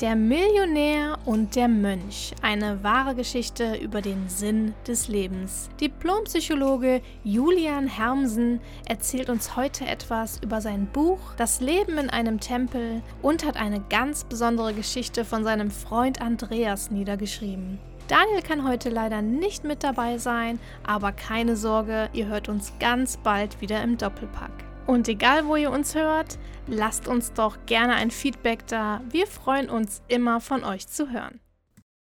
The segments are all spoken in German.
Der Millionär und der Mönch. Eine wahre Geschichte über den Sinn des Lebens. Diplompsychologe Julian Hermsen erzählt uns heute etwas über sein Buch Das Leben in einem Tempel und hat eine ganz besondere Geschichte von seinem Freund Andreas niedergeschrieben. Daniel kann heute leider nicht mit dabei sein, aber keine Sorge, ihr hört uns ganz bald wieder im Doppelpack. Und egal, wo ihr uns hört, lasst uns doch gerne ein Feedback da. Wir freuen uns immer von euch zu hören.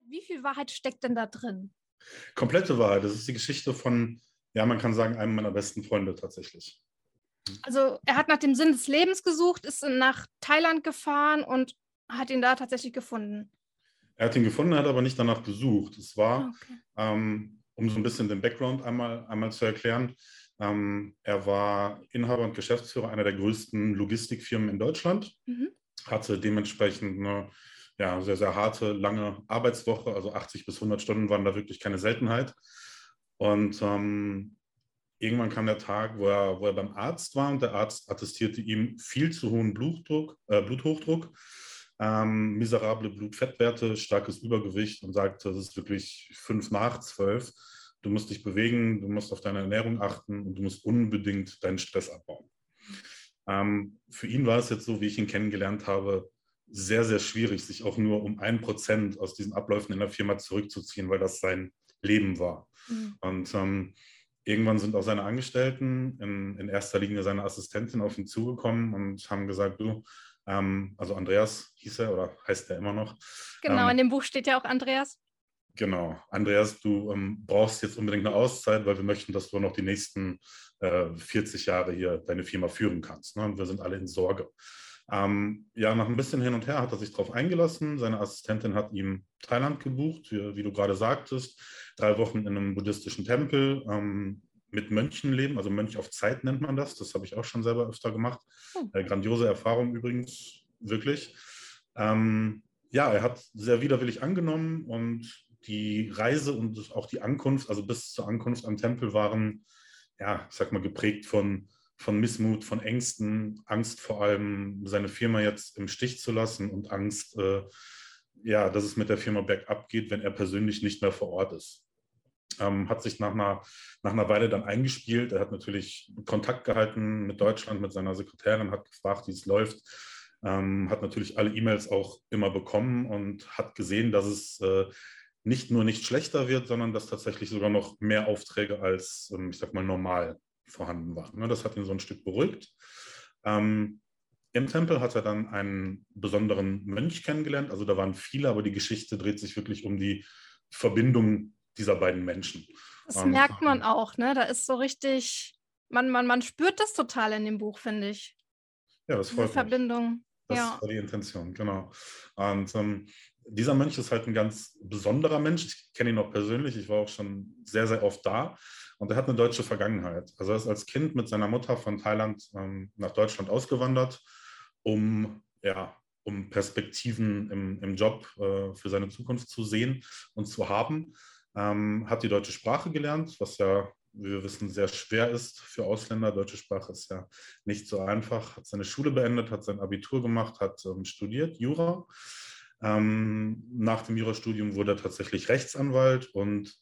Wie viel Wahrheit steckt denn da drin? Komplette Wahrheit. Das ist die Geschichte von, ja, man kann sagen, einem meiner besten Freunde tatsächlich. Also er hat nach dem Sinn des Lebens gesucht, ist nach Thailand gefahren und hat ihn da tatsächlich gefunden. Er hat ihn gefunden, hat aber nicht danach gesucht. Es war, ah, okay. ähm, um so ein bisschen den Background einmal, einmal zu erklären, ähm, er war Inhaber und Geschäftsführer einer der größten Logistikfirmen in Deutschland, mhm. hatte dementsprechend eine ja, sehr, sehr harte, lange Arbeitswoche, also 80 bis 100 Stunden waren da wirklich keine Seltenheit. Und ähm, irgendwann kam der Tag, wo er, wo er beim Arzt war und der Arzt attestierte ihm viel zu hohen Blutdruck, äh, Bluthochdruck, ähm, miserable Blutfettwerte, starkes Übergewicht und sagte, das ist wirklich fünf nach zwölf du musst dich bewegen, du musst auf deine Ernährung achten und du musst unbedingt deinen Stress abbauen. Ähm, für ihn war es jetzt so, wie ich ihn kennengelernt habe, sehr, sehr schwierig, sich auch nur um ein Prozent aus diesen Abläufen in der Firma zurückzuziehen, weil das sein Leben war. Mhm. Und ähm, irgendwann sind auch seine Angestellten, in, in, erster Linie seine Assistentin, auf ihn zugekommen und haben gesagt, du, ähm, also Andreas hieß er oder heißt er immer noch. Genau, ähm, in dem Buch steht ja auch Andreas. Genau. Andreas, du ähm, brauchst jetzt unbedingt eine Auszeit, weil wir möchten, dass du noch die nächsten äh, 40 Jahre hier deine Firma führen kannst. Ne? Und wir sind alle in Sorge. Ähm, ja, nach ein bisschen hin und her hat er sich darauf eingelassen. Seine Assistentin hat ihm Thailand gebucht, wie, wie, du gerade sagtest. Drei Wochen in einem buddhistischen Tempel ähm, mit Mönchen leben. Also Mönch auf Zeit nennt man das. Das habe ich auch schon selber öfter gemacht. Hm. Äh, grandiose Erfahrung übrigens, wirklich. Ähm, ja, er hat sehr widerwillig angenommen und die Reise und auch die Ankunft, also bis zur Ankunft am Tempel waren, ja, ich sag mal, geprägt von, von Missmut, von Ängsten, Angst vor allem, seine Firma jetzt im Stich zu lassen und Angst, äh, ja, dass es mit der Firma bergab geht, wenn er persönlich nicht mehr vor Ort ist. Ähm, hat sich nach einer, nach einer Weile dann eingespielt. Er hat natürlich Kontakt gehalten mit Deutschland, mit seiner Sekretärin, hat gefragt, wie es läuft. Ähm, hat natürlich alle E-Mails auch immer bekommen und hat gesehen, dass es äh, nicht nur nicht schlechter wird, sondern dass tatsächlich sogar noch mehr Aufträge als, ähm, ich sag mal, normal vorhanden waren. Ne, das hat ihn so ein Stück beruhigt. Ähm, Im Tempel hat er dann einen besonderen Mönch kennengelernt. Also da waren viele, aber die Geschichte dreht sich wirklich um die Verbindung dieser beiden Menschen. Das ähm, merkt man auch, ne? Da ist so richtig, man, man, man spürt das total in dem Buch, finde ich. Ja, das freut Die Verbindung. Das ja. war die Intention, genau. Und ähm, dieser Mönch ist halt ein ganz besonderer Mensch. Ich kenne ihn auch persönlich. Ich war auch schon sehr, sehr oft da. Und er hat eine deutsche Vergangenheit. Also er ist als Kind mit seiner Mutter von Thailand ähm, nach Deutschland ausgewandert, um, ja, um Perspektiven im, im Job äh, für seine Zukunft zu sehen und zu haben. Ähm, hat die deutsche Sprache gelernt, was ja, wie wir wissen, sehr schwer ist für Ausländer. Deutsche Sprache ist ja nicht so einfach. Hat seine Schule beendet, hat sein Abitur gemacht, hat ähm, studiert, Jura ähm, nach dem Jurastudium wurde er tatsächlich Rechtsanwalt und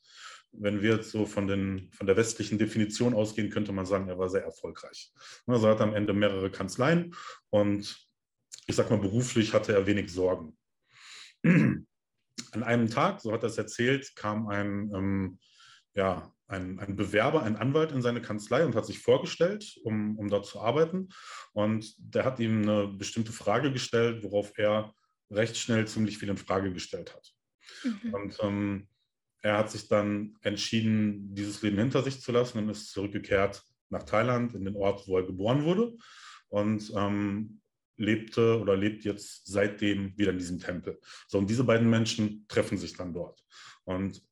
wenn wir jetzt so von, den, von der westlichen Definition ausgehen, könnte man sagen, er war sehr erfolgreich. Also er hat am Ende mehrere Kanzleien und ich sag mal, beruflich hatte er wenig Sorgen. An einem Tag, so hat er es erzählt, kam ein, ähm, ja, ein, ein, Bewerber, ein Anwalt in seine Kanzlei und hat sich vorgestellt, um, um dort zu arbeiten. Und der hat ihm eine bestimmte Frage gestellt, worauf er recht schnell ziemlich viel in Frage gestellt hat. Mhm. Und ähm, er hat sich dann entschieden, dieses Leben hinter sich zu lassen und ist zurückgekehrt nach Thailand, in den Ort, wo er geboren wurde und ähm, lebte oder lebt jetzt seitdem wieder in diesem Tempel. So, und diese beiden Menschen treffen sich dann dort. Und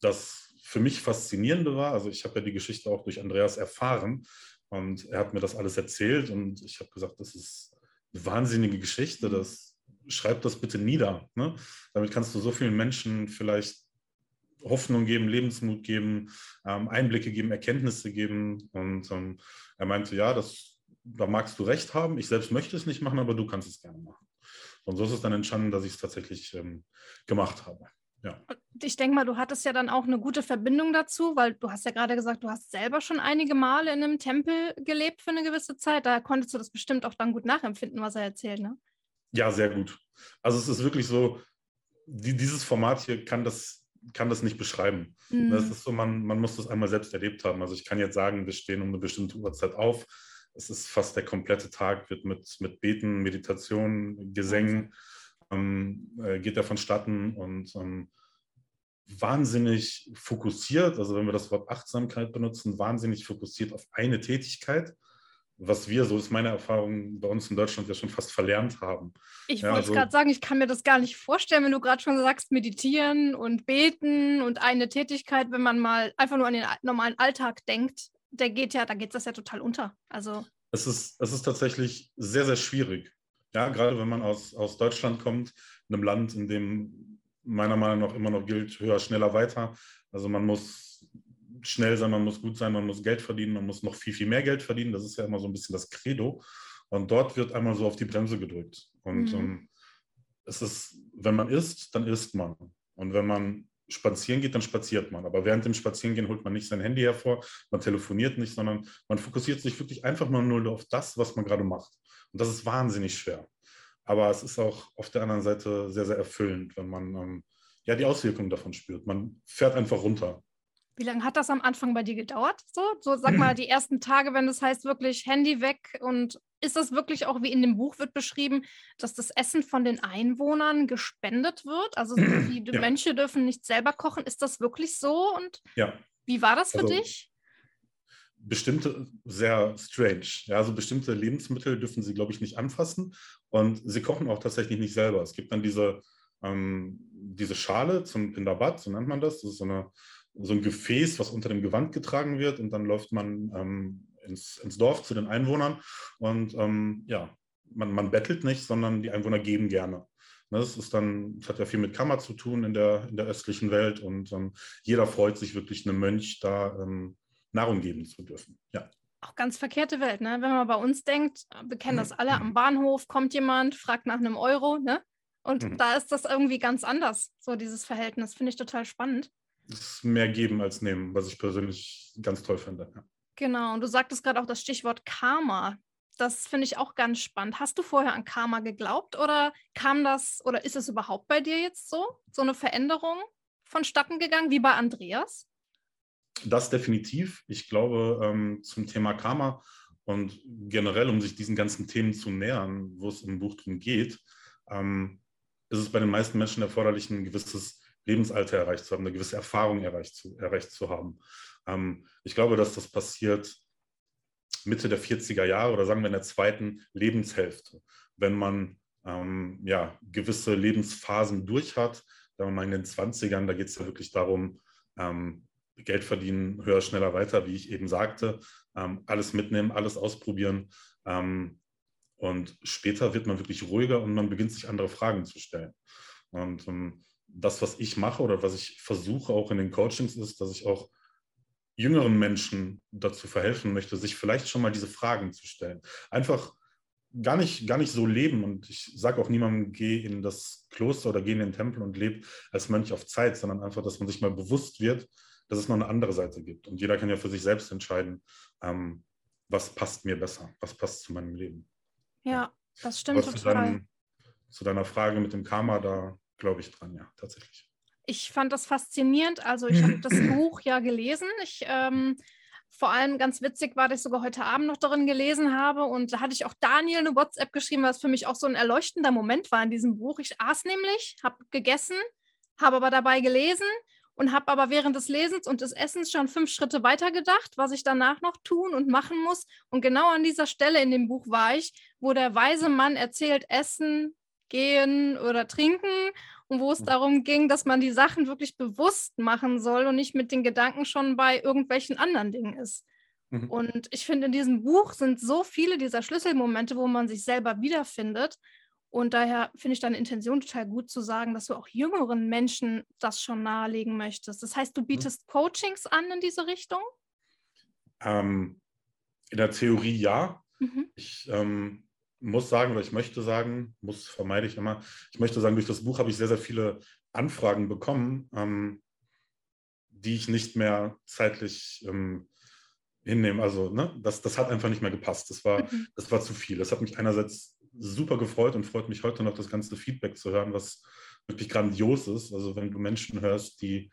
das für mich Faszinierende war, also ich habe ja die Geschichte auch durch Andreas erfahren und er hat mir das alles erzählt und ich habe gesagt, das ist eine wahnsinnige Geschichte, mhm. das schreib das bitte nieder. Ne? Damit kannst du so vielen Menschen vielleicht Hoffnung geben, Lebensmut geben, ähm, Einblicke geben, Erkenntnisse geben. Und ähm, er meinte, ja, das, da magst du recht haben. Ich selbst möchte es nicht machen, aber du kannst es gerne machen. Und so ist es dann entstanden, dass ich es tatsächlich ähm, gemacht habe. Ja. Ich denke mal, du hattest ja dann auch eine gute Verbindung dazu, weil du hast ja gerade gesagt, du hast selber schon einige Male in einem Tempel gelebt für eine gewisse Zeit. Da konntest du das bestimmt auch dann gut nachempfinden, was er erzählt, ne? Ja, sehr gut. Also es ist wirklich so, die, dieses Format hier kann das, kann das nicht beschreiben. Mhm. Das ist so, man, man muss das einmal selbst erlebt haben. Also ich kann jetzt sagen, wir stehen um eine bestimmte Uhrzeit auf. Es ist fast der komplette Tag, wird mit, mit Beten, Meditation, Gesängen, ähm, äh, geht er vonstatten und ähm, wahnsinnig fokussiert, also wenn wir das Wort Achtsamkeit benutzen, wahnsinnig fokussiert auf eine Tätigkeit was wir, so ist meine Erfahrung, bei uns in Deutschland ja schon fast verlernt haben. Ich ja, wollte also, gerade sagen, ich kann mir das gar nicht vorstellen, wenn du gerade schon sagst, meditieren und beten und eine Tätigkeit, wenn man mal einfach nur an den normalen Alltag denkt, der geht ja, da geht das ja total unter. Also es ist, es ist tatsächlich sehr, sehr schwierig. Ja, gerade wenn man aus, aus Deutschland kommt, einem Land, in dem meiner Meinung nach immer noch gilt, höher, schneller, weiter. Also man muss schnell sein, man muss gut sein, man muss Geld verdienen, man muss noch viel, viel mehr Geld verdienen. Das ist ja immer so ein bisschen das Credo. Und dort wird einmal so auf die Bremse gedrückt. Und mhm. ähm, es ist, wenn man isst, dann isst man. Und wenn man spazieren geht, dann spaziert man. Aber während dem Spazierengehen holt man nicht sein Handy hervor, man telefoniert nicht, sondern man fokussiert sich wirklich einfach mal nur auf das, was man gerade macht. Und das ist wahnsinnig schwer. Aber es ist auch auf der anderen Seite sehr, sehr erfüllend, wenn man ähm, ja die Auswirkungen davon spürt. Man fährt einfach runter. Wie lange hat das am Anfang bei dir gedauert? So, so sag mal, die ersten Tage, wenn das heißt wirklich Handy weg und ist das wirklich auch, wie in dem Buch wird beschrieben, dass das Essen von den Einwohnern gespendet wird? Also die ja. Mönche dürfen nicht selber kochen. Ist das wirklich so? Und ja. wie war das für also, dich? Bestimmte, sehr strange. Ja, also bestimmte Lebensmittel dürfen sie, glaube ich, nicht anfassen. Und sie kochen auch tatsächlich nicht selber. Es gibt dann diese, ähm, diese Schale zum Pindabat, so nennt man das. Das ist so eine so ein Gefäß, was unter dem Gewand getragen wird und dann läuft man ähm, ins, ins, Dorf zu den Einwohnern und ähm, ja, man, man bettelt nicht, sondern die Einwohner geben gerne. Ne, das ist dann, das hat ja viel mit Kammer zu tun in der, in der östlichen Welt und ähm, jeder freut sich wirklich, einem Mönch da ähm, Nahrung geben zu dürfen. Ja. Auch ganz verkehrte Welt, ne? Wenn man bei uns denkt, wir kennen das alle, am Bahnhof kommt jemand, fragt nach einem Euro, ne? Und mhm. da ist das irgendwie ganz anders, so dieses Verhältnis. Finde ich total spannend es mehr geben als nehmen, was ich persönlich ganz toll finde. Ja. Genau, und du sagtest gerade auch das Stichwort Karma. Das finde ich auch ganz spannend. Hast du vorher an Karma geglaubt oder kam das oder ist es überhaupt bei dir jetzt so? So eine Veränderung vonstatten gegangen wie bei Andreas? Das definitiv. Ich glaube, ähm, zum Thema Karma und generell, um sich diesen ganzen Themen zu nähern, wo es im Buch drum geht, ähm, ist es bei den meisten Menschen erforderlich, ein gewisses Lebensalter erreicht zu haben, eine gewisse Erfahrung erreicht zu, erreicht zu haben. Ähm, ich glaube, dass das passiert Mitte der 40er Jahre oder sagen wir in der zweiten Lebenshälfte, wenn man ähm, ja, gewisse Lebensphasen durch hat. Sagen wir mal in den 20ern, da geht es ja wirklich darum, ähm, Geld verdienen, höher, schneller, weiter, wie ich eben sagte, ähm, alles mitnehmen, alles ausprobieren. Ähm, und später wird man wirklich ruhiger und man beginnt sich andere Fragen zu stellen. Und ähm, das, was ich mache oder was ich versuche auch in den Coachings ist, dass ich auch jüngeren Menschen dazu verhelfen möchte, sich vielleicht schon mal diese Fragen zu stellen. Einfach gar nicht, gar nicht so leben. Und ich sage auch niemandem, geh in das Kloster oder geh in den Tempel und lebe als Mönch auf Zeit, sondern einfach, dass man sich mal bewusst wird, dass es noch eine andere Seite gibt. Und jeder kann ja für sich selbst entscheiden, ähm, was passt mir besser, was passt zu meinem Leben. Ja, das stimmt was total. Zu, deinem, zu deiner Frage mit dem Karma, da glaube ich dran, ja, tatsächlich. Ich fand das faszinierend. Also ich habe das Buch ja gelesen. Ich ähm, vor allem ganz witzig war, dass ich sogar heute Abend noch darin gelesen habe. Und da hatte ich auch Daniel eine WhatsApp geschrieben, was für mich auch so ein erleuchtender Moment war in diesem Buch. Ich aß nämlich, habe gegessen, habe aber dabei gelesen und habe aber während des Lesens und des Essens schon fünf Schritte weiter gedacht, was ich danach noch tun und machen muss. Und genau an dieser Stelle in dem Buch war ich, wo der weise Mann erzählt, Essen, Gehen oder Trinken und wo es darum ging, dass man die Sachen wirklich bewusst machen soll und nicht mit den Gedanken schon bei irgendwelchen anderen Dingen ist. Mhm. Und ich finde, in diesem Buch sind so viele dieser Schlüsselmomente, wo man sich selber wiederfindet. Und daher finde ich deine Intention total gut zu sagen, dass du auch jüngeren Menschen das schon nahelegen möchtest. Das heißt, du mhm. bietest Coachings an in diese Richtung? Ähm, in der Theorie ja. Mhm. Ich ähm, muss sagen, oder ich möchte sagen, muss vermeide ich immer, ich möchte sagen, durch das Buch habe ich sehr, sehr viele Anfragen bekommen, ähm, die ich nicht mehr zeitlich ähm, hinnehmen. Also, ne, das, das hat einfach nicht mehr gepasst. Das war, mhm. das war zu viel. Das hat mich einerseits super gefreut und freut mich heute noch, das ganze Feedback zu hören, was wirklich grandios ist. Also, wenn du Menschen hörst, die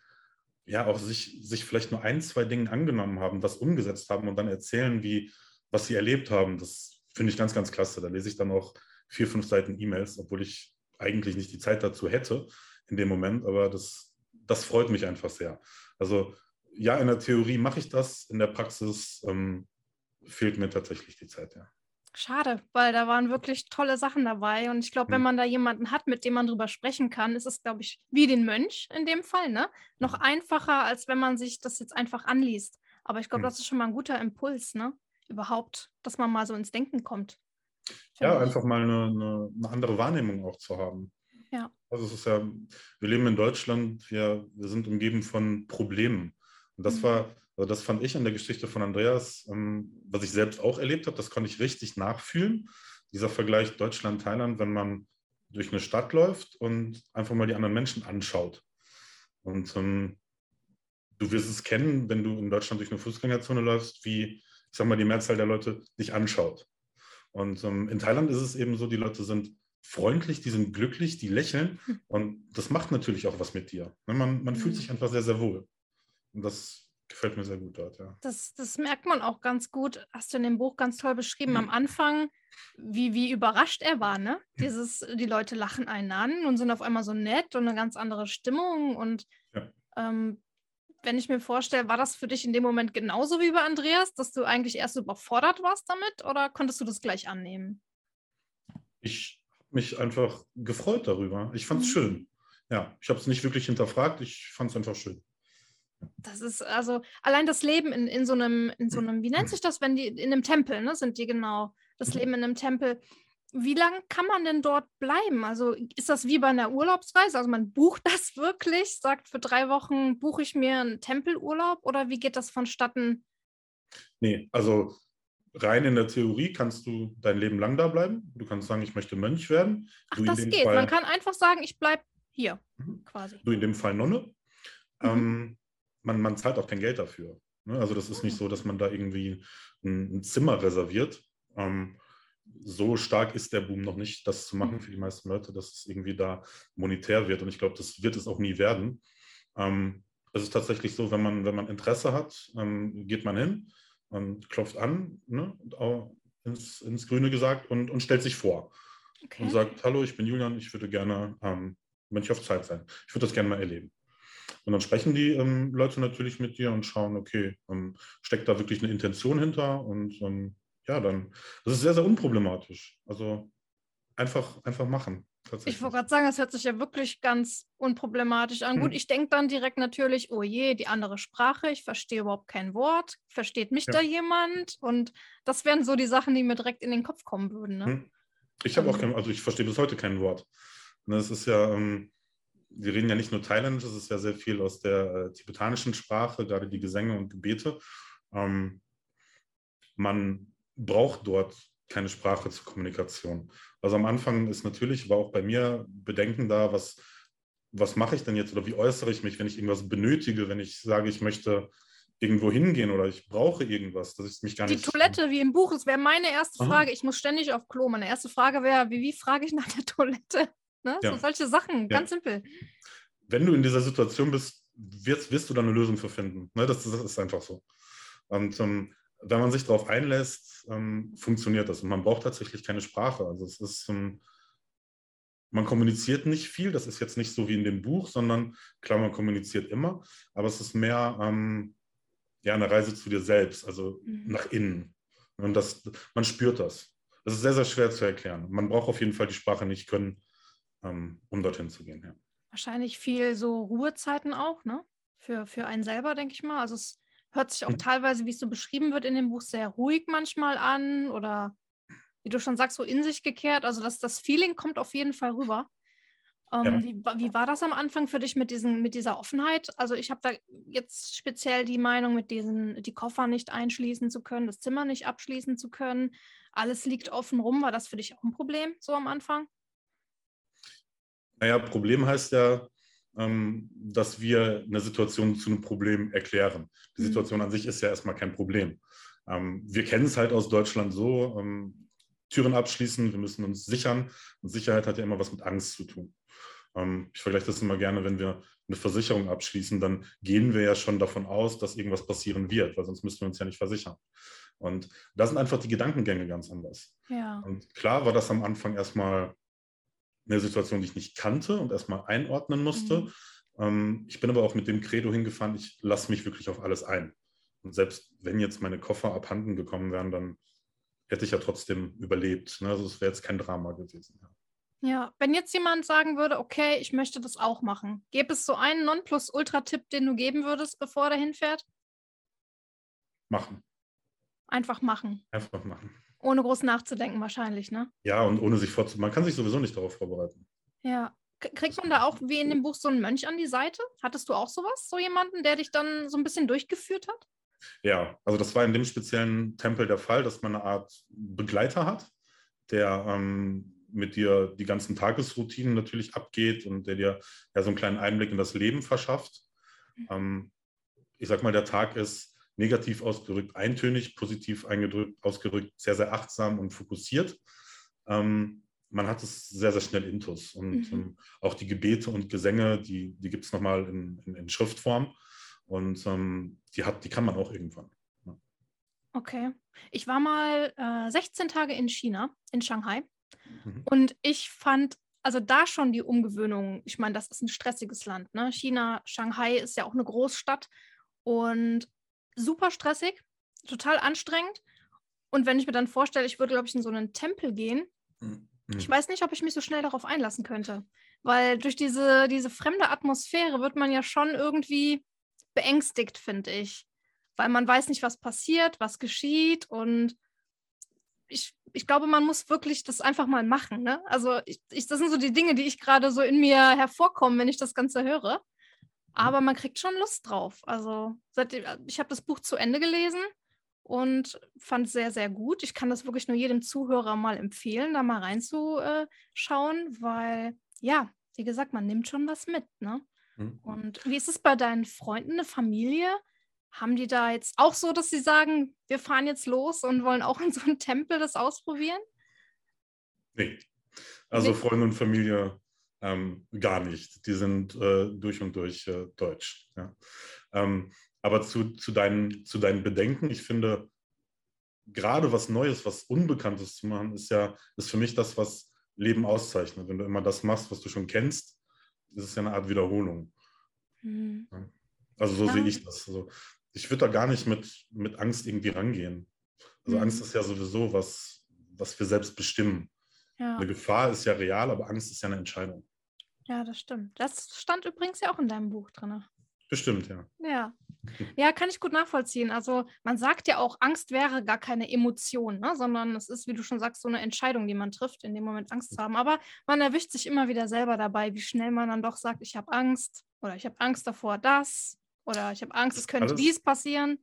ja auch sich, sich vielleicht nur ein, zwei Dinge angenommen haben, das umgesetzt haben und dann erzählen, wie, was sie erlebt haben, das finde ich ganz, ganz klasse. Da lese ich dann auch vier, fünf Seiten E-Mails, obwohl ich eigentlich nicht die Zeit dazu hätte in dem Moment, aber das, das freut mich einfach sehr. Also ja, in der Theorie mache ich das, in der Praxis ähm, fehlt mir tatsächlich die Zeit, ja. Schade, weil da waren wirklich tolle Sachen dabei. Und ich glaube, wenn hm. man da jemanden hat, mit dem man drüber sprechen kann, ist es, glaube ich, wie den Mönch in dem Fall, ne? Noch hm. einfacher, als wenn man sich das jetzt einfach anliest. Aber ich glaube, hm. das ist schon mal ein guter Impuls, ne? Überhaupt, dass man mal so ins Denken kommt. Ja, ich. einfach mal eine, eine, eine, andere Wahrnehmung auch zu haben. Ja. Also es ist ja, wir leben in Deutschland, wir, wir sind umgeben von Problemen. Und das mhm. war, also das fand ich an der Geschichte von Andreas, ähm, was ich selbst auch erlebt habe, das konnte ich richtig nachfühlen. Dieser Vergleich Deutschland-Thailand, wenn man durch eine Stadt läuft und einfach mal die anderen Menschen anschaut. Und ähm, du wirst es kennen, wenn du in Deutschland durch eine Fußgängerzone läufst, wie, ich sag mal, die Mehrzahl der Leute dich anschaut. Und ähm, in Thailand ist es eben so, die Leute sind freundlich, die sind glücklich, die lächeln. Hm. Und das macht natürlich auch was mit dir. Ne, man, man fühlt hm. sich einfach sehr, sehr wohl. Und das gefällt mir sehr gut dort, ja. Das, das merkt man auch ganz gut, hast du in dem Buch ganz toll beschrieben, am Anfang, wie, wie überrascht er war, ne? Dieses, die Leute lachen einen an und sind auf einmal so nett und eine ganz andere Stimmung. Und ja. ähm, wenn ich mir vorstelle, war das für dich in dem Moment genauso wie bei Andreas, dass du eigentlich erst überfordert warst damit oder konntest du das gleich annehmen? Ich habe mich einfach gefreut darüber. Ich fand es mhm. schön. Ja, ich habe es nicht wirklich hinterfragt, ich fand es einfach schön. Das ist also allein das Leben in, in so einem, in so einem, wie nennt sich das, wenn die in einem Tempel, ne, sind die genau, das mhm. Leben in einem Tempel. Wie lange kann man denn dort bleiben? Also ist das wie bei einer Urlaubsreise? Also man bucht das wirklich, sagt für drei Wochen buche ich mir einen Tempelurlaub oder wie geht das vonstatten? Nee, also rein in der Theorie kannst du dein Leben lang da bleiben. Du kannst sagen, ich möchte Mönch werden. Ach, du das geht. Fall, man kann einfach sagen, ich bleibe hier mhm. quasi. Du in dem Fall Nonne. Mhm. Ähm, man, man zahlt auch kein Geld dafür. Ne? Also das ist nicht so, dass man da irgendwie ein, ein Zimmer reserviert. Ähm, so stark ist der Boom noch nicht, das zu machen für die meisten Leute, dass es irgendwie da monetär wird. Und ich glaube, das wird es auch nie werden. Ähm, es ist tatsächlich so, wenn man, wenn man Interesse hat, ähm, geht man hin und klopft an, ne, ins, ins Grüne gesagt, und, und stellt sich vor. Okay. Und sagt, hallo, ich bin Julian, ich würde gerne ähm, Mönch auf Zeit sein. Ich würde das gerne mal erleben. Und dann sprechen die ähm, Leute natürlich mit dir und schauen, okay, ähm, steckt da wirklich eine Intention hinter? Und ähm, ja, dann, das ist sehr, sehr unproblematisch. Also einfach, einfach machen. Ich wollte gerade sagen, das hört sich ja wirklich ganz unproblematisch an. Hm. Gut, ich denke dann direkt natürlich, oh je, die andere Sprache, ich verstehe überhaupt kein Wort, versteht mich ja. da jemand? Und das wären so die Sachen, die mir direkt in den Kopf kommen würden. Ne? Hm. Ich habe auch ähm. kein, also ich verstehe bis heute kein Wort. Ne, ist ja, ähm, wir reden ja nicht nur thailändisch, es ist ja sehr viel aus der äh, tibetanischen Sprache, gerade die Gesänge und Gebete. Ähm, man braucht dort keine Sprache zur Kommunikation. Also am Anfang ist natürlich, war auch bei mir Bedenken da, was, was mache ich denn jetzt oder wie äußere ich mich, wenn ich irgendwas benötige, wenn ich sage, ich möchte irgendwo hingehen oder ich brauche irgendwas, dass ich mich gar die nicht. Die Toilette, wie im Buch, das wäre meine erste Frage. Aha. Ich muss ständig auf Klo. Meine erste Frage wäre, wie, wie frage ich nach der Toilette? Ne? Ja. So solche Sachen, ja. ganz simpel. Wenn du in dieser Situation bist, wirst, wirst du da eine Lösung für finden. Ne? Das, das, ist einfach so. Und ähm, wenn man sich darauf einlässt, ähm, funktioniert das. Und man braucht tatsächlich keine Sprache. Also es ist, ähm, man kommuniziert nicht viel. Das ist jetzt nicht so wie in dem Buch, sondern klar, man kommuniziert immer. Aber es ist mehr ähm, ja, eine Reise zu dir selbst, also mhm. nach innen. Und das, man spürt das. Das ist sehr, sehr schwer zu erklären. Man braucht auf jeden Fall die Sprache nicht können, ähm, um dorthin zu gehen. Ja. Wahrscheinlich viel so Ruhezeiten auch, ne? Für, für einen selber, denke ich mal. Also es hört sich auch mhm. teilweise, wie es so beschrieben wird in dem Buch, sehr ruhig manchmal an oder wie du schon sagst, so in sich gekehrt. Also das, das Feeling kommt auf jeden Fall rüber. Ähm, ja. wie, wie war das am Anfang für dich mit, diesen, mit dieser Offenheit? Also ich habe da jetzt speziell die Meinung, mit diesen, die Koffer nicht einschließen zu können, das Zimmer nicht abschließen zu können. alles liegt offen rum. War das für dich auch ein Problem so am Anfang? Naja, Problem heißt ja, dass wir eine Situation zu einem Problem erklären. Die mhm. Situation an sich ist ja erstmal kein Problem. Ähm, wir kennen es halt aus Deutschland so, ähm, Türen abschließen, wir müssen uns sichern. Und Sicherheit hat ja immer was mit Angst zu tun. Ich vergleiche das immer gerne, wenn wir eine Versicherung abschließen, dann gehen wir ja schon davon aus, dass irgendwas passieren wird, weil sonst müssten wir uns ja nicht versichern. Und da sind einfach die Gedankengänge ganz anders. Ja. Und klar war das am Anfang erstmal eine Situation, die ich nicht kannte und erstmal einordnen musste. Mhm. Ähm, ich bin aber auch mit dem Credo hingefahren, ich lasse mich wirklich auf alles ein. Und selbst wenn jetzt meine Koffer abhanden gekommen wären, dann hätte ich ja trotzdem überlebt. Ne? Also es wäre jetzt kein Drama gewesen. Ja. Ja, wenn jetzt jemand sagen würde, okay, ich möchte das auch machen, gäbe es so einen Nonplusultra-Tipp, den du geben würdest, bevor er hinfährt? Machen. Einfach machen. Einfach machen. Ohne groß nachzudenken wahrscheinlich, ne? Ja, und ohne sich vorzubereiten. Man kann sich sowieso nicht darauf vorbereiten. Ja. Kriegt man da auch wie in dem Buch so einen Mönch an die Seite? Hattest du auch sowas, so jemanden, der dich dann so ein bisschen durchgeführt hat? Ja, also das war in dem speziellen Tempel der Fall, dass man eine Art Begleiter hat, der ähm, mit dir die ganzen Tagesroutinen natürlich abgeht und der dir ja so einen kleinen Einblick in das Leben verschafft. Mhm. Ähm, ich sag mal, der Tag ist negativ ausgedrückt eintönig, positiv eingedrückt, ausgedrückt sehr, sehr achtsam und fokussiert. Ähm, man hat es sehr, sehr schnell intus. Und mhm. ähm, auch die Gebete und Gesänge, die, die gibt es nochmal in, in, in, Schriftform. Und ähm, die, hat, die kann man auch irgendwann. Ja. Okay. Ich war mal äh, 16 Tage in China, in Shanghai. Mhm. Und ich fand also da schon die Umgewöhnung, ich meine, das ist ein stressiges Land. Ne? China, Shanghai ist ja auch eine Großstadt. Und super stressig, total anstrengend. Und wenn ich mir dann vorstelle, ich würde, glaube ich, in so einen Tempel gehen, mhm. ich weiß nicht, ob ich mich so schnell darauf einlassen könnte. Weil durch diese, diese fremde Atmosphäre wird man ja schon irgendwie beängstigt, finde ich. Weil man weiß nicht, was passiert, was geschieht. Und ich, ich glaube, man muss wirklich das einfach mal machen. Ne? Also ich, ich, das sind so die Dinge, die ich gerade so in mir hervorkommen, wenn ich das Ganze höre. Aber man kriegt schon Lust drauf. Also seitdem, äh, ich habe das Buch zu Ende gelesen und fand es sehr, sehr gut. Ich kann das wirklich nur jedem Zuhörer mal empfehlen, da mal reinzuschauen, weil ja, wie gesagt, man nimmt schon was mit. Ne? Mhm. Und wie ist es bei deinen Freunden, eine Familie? Haben die da jetzt auch so, dass sie sagen, wir fahren jetzt los und wollen auch in so einem Tempel das ausprobieren? Nee. Also nee. Freunde und Familie ähm, gar nicht. Die sind äh, durch und durch äh, deutsch. Ja. Ähm, aber zu, zu, deinen, zu deinen Bedenken, ich finde, gerade was Neues, was Unbekanntes zu machen, ist ja, ist für mich das, was Leben auszeichnet. Wenn du immer das machst, was du schon kennst, ist es ja eine Art Wiederholung. Mhm. Also so ja. sehe ich das. Also, ich würde da gar nicht mit, mit Angst irgendwie rangehen. Also mhm. Angst ist ja sowieso was, was wir selbst bestimmen. Ja. Eine Gefahr ist ja real, aber Angst ist ja eine Entscheidung. Ja, das stimmt. Das stand übrigens ja auch in deinem Buch drin. Bestimmt, ja. Ja. Ja, kann ich gut nachvollziehen. Also man sagt ja auch, Angst wäre gar keine Emotion, ne? sondern es ist, wie du schon sagst, so eine Entscheidung, die man trifft, in dem Moment Angst zu haben. Aber man erwischt sich immer wieder selber dabei, wie schnell man dann doch sagt, ich habe Angst oder ich habe Angst davor, das oder ich habe Angst, es könnte dies passieren.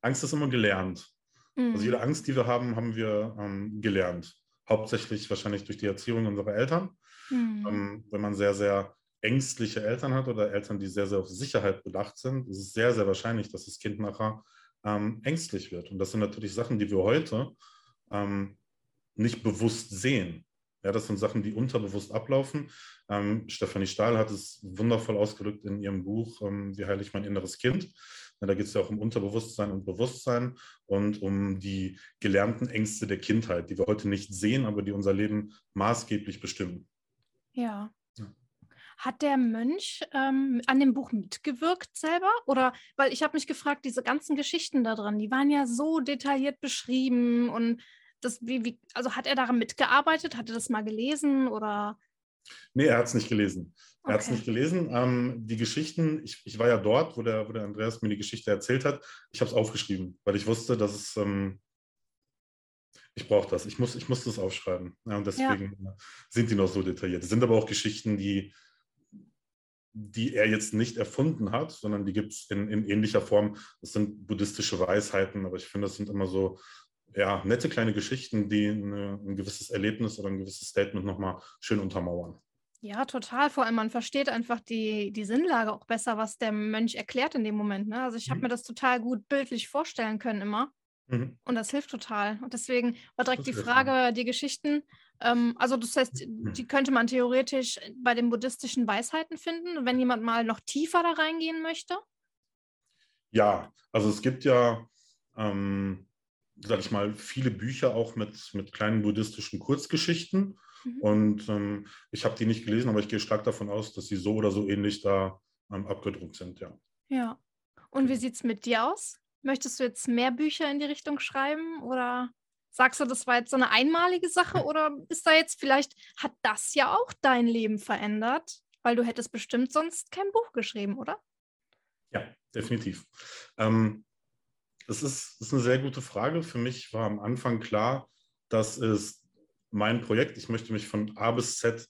Angst ist immer gelernt. Mhm. Also jede Angst, die wir haben, haben wir ähm, gelernt. Hauptsächlich wahrscheinlich durch die Erziehung unserer Eltern. Mhm. Ähm, wenn man sehr, sehr ängstliche Eltern hat oder Eltern, die sehr, sehr auf Sicherheit bedacht sind, ist es sehr, sehr wahrscheinlich, dass das Kind nachher ähm, ängstlich wird. Und das sind natürlich Sachen, die wir heute ähm, nicht bewusst sehen. Ja, das sind Sachen, die unterbewusst ablaufen. Ähm, Stefanie Stahl hat es wundervoll ausgedrückt in ihrem Buch ähm, Wie heile ich mein inneres Kind. Ja, da geht es ja auch um Unterbewusstsein und Bewusstsein und um die gelernten Ängste der Kindheit, die wir heute nicht sehen, aber die unser Leben maßgeblich bestimmen. Ja. Hat der Mönch ähm, an dem Buch mitgewirkt selber? Oder, weil ich habe mich gefragt, diese ganzen Geschichten da dran, die waren ja so detailliert beschrieben und das, wie, wie, also hat er daran mitgearbeitet? Hat er das mal gelesen oder? Nee, er hat es nicht gelesen. Er okay. hat es nicht gelesen. Ähm, die Geschichten, ich, ich war ja dort, wo der, wo der Andreas mir die Geschichte erzählt hat. Ich habe es aufgeschrieben, weil ich wusste, dass es ähm, ich brauche das. Ich muss, ich muss das aufschreiben. Ja, und deswegen ja. sind die noch so detailliert. Es sind aber auch Geschichten, die, die er jetzt nicht erfunden hat, sondern die gibt es in, in, ähnlicher Form. Das sind buddhistische Weisheiten, aber ich finde, das sind immer so ja, nette kleine Geschichten, die eine, ein gewisses Erlebnis oder ein gewisses Statement nochmal schön untermauern. Ja, total. Vor allem, man versteht einfach die, die Sinnlage auch besser, was der Mönch erklärt in dem Moment. Ne? Also ich habe mhm. mir das total gut bildlich vorstellen können immer. Mhm. Und das hilft total. Und deswegen war direkt die Frage, die Geschichten. Ähm, also das heißt, mhm. die könnte man theoretisch bei den buddhistischen Weisheiten finden, wenn jemand mal noch tiefer da reingehen möchte. Ja, also es gibt ja, ähm, sag ich mal, viele Bücher auch mit, mit kleinen buddhistischen Kurzgeschichten. Mhm. Und ähm, ich habe die nicht gelesen, aber ich gehe stark davon aus, dass sie so oder so ähnlich da ähm, abgedruckt sind, ja. Ja. Und wie genau. sieht es mit dir aus? Möchtest du jetzt mehr Bücher in die Richtung schreiben oder sagst du, das war jetzt so eine einmalige Sache oder ist da jetzt vielleicht, hat das ja auch dein Leben verändert? Weil du hättest bestimmt sonst kein Buch geschrieben, oder? Ja, definitiv. Ähm, das, ist, das ist eine sehr gute Frage. Für mich war am Anfang klar, dass es mein Projekt, ich möchte mich von A bis Z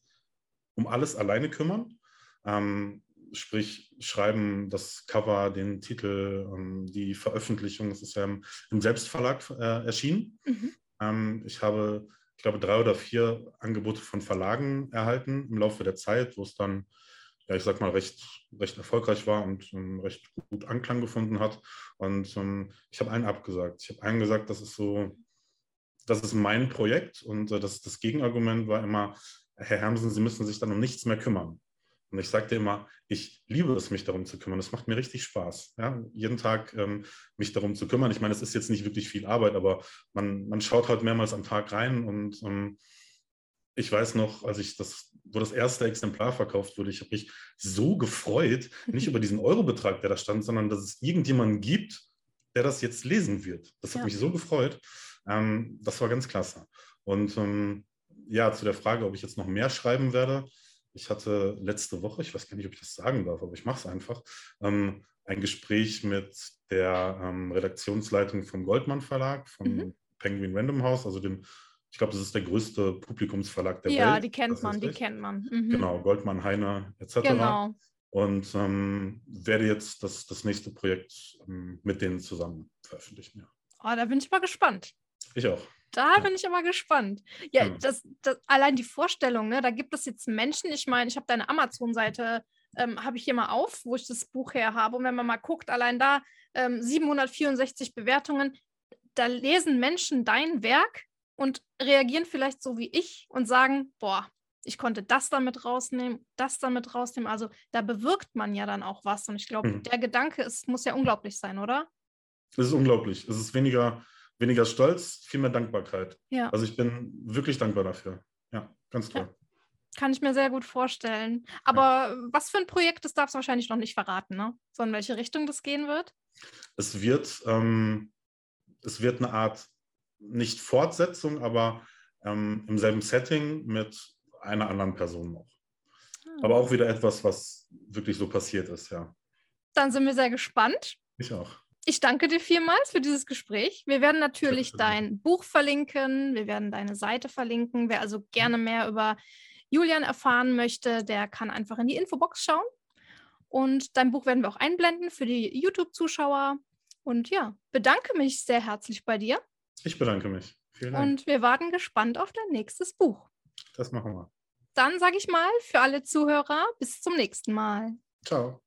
um alles alleine kümmern. Ähm, sprich, schreiben das Cover, den Titel, ähm, die Veröffentlichung. Es ist ja im, im Selbstverlag äh, erschienen. Mhm. Ähm, ich habe, ich glaube, drei oder vier Angebote von Verlagen erhalten im Laufe der Zeit, wo es dann ja, ich sag mal, recht, recht erfolgreich war und um, recht gut Anklang gefunden hat. Und ich habe einen abgesagt. Ich habe einen gesagt, das ist so, das ist mein Projekt und äh, das, das Gegenargument war immer, Herr Hermsen, Sie müssen sich dann um nichts mehr kümmern. Und ich sagte immer, ich liebe es, mich darum zu kümmern. Es macht mir richtig Spaß, ja? jeden Tag ähm, mich darum zu kümmern. Ich meine, es ist jetzt nicht wirklich viel Arbeit, aber man, man schaut halt mehrmals am Tag rein und ähm, ich weiß noch, als ich das, wo das erste Exemplar verkauft wurde, ich habe mich so gefreut, nicht über diesen Eurobetrag, der da stand, sondern dass es irgendjemanden gibt, der das jetzt lesen wird. Das hat ja. mich so gefreut. Ähm, das war ganz klasse. Und ähm, ja, zu der Frage, ob ich jetzt noch mehr schreiben werde. Ich hatte letzte Woche, ich weiß gar nicht, ob ich das sagen darf, aber ich mache es einfach, ähm, ein Gespräch mit der ähm, Redaktionsleitung vom Goldmann Verlag, vom mhm. Penguin Random House, also dem ich glaube, das ist der größte Publikumsverlag der ja, Welt. Ja, die kennt man, die kennt man. Mhm. Genau, Goldmann, Heine etc. Genau. Und ähm, werde jetzt das, das nächste Projekt ähm, mit denen zusammen veröffentlichen. Ja. Oh, da bin ich mal gespannt. Ich auch. Da ja. bin ich aber gespannt. Ja, ja. Das, das, allein die Vorstellung, ne, da gibt es jetzt Menschen, ich meine, ich habe deine Amazon-Seite, ähm, habe ich hier mal auf, wo ich das Buch her habe. Und wenn man mal guckt, allein da ähm, 764 Bewertungen, da lesen Menschen dein Werk und reagieren vielleicht so wie ich und sagen, boah, ich konnte das damit rausnehmen, das damit rausnehmen. Also da bewirkt man ja dann auch was. Und ich glaube, mhm. der Gedanke ist, muss ja unglaublich sein, oder? Es ist unglaublich. Es ist weniger, weniger Stolz, viel mehr Dankbarkeit. Ja. Also ich bin wirklich dankbar dafür. Ja, ganz toll. Ja. Kann ich mir sehr gut vorstellen. Aber ja. was für ein Projekt, das darfst du wahrscheinlich noch nicht verraten, ne? So in welche Richtung das gehen wird? Es wird, ähm, es wird eine Art nicht Fortsetzung, aber ähm, im selben Setting mit einer anderen Person noch. Ah. Aber auch wieder etwas, was wirklich so passiert ist, ja. Dann sind wir sehr gespannt. Ich auch. Ich danke dir vielmals für dieses Gespräch. Wir werden natürlich dein Buch verlinken, wir werden deine Seite verlinken. Wer also gerne mehr über Julian erfahren möchte, der kann einfach in die Infobox schauen. Und dein Buch werden wir auch einblenden für die YouTube-Zuschauer. Und ja, bedanke mich sehr herzlich bei dir. Ich bedanke mich. Vielen Dank. Und wir warten gespannt auf dein nächstes Buch. Das machen wir. Dann sage ich mal für alle Zuhörer bis zum nächsten Mal. Ciao.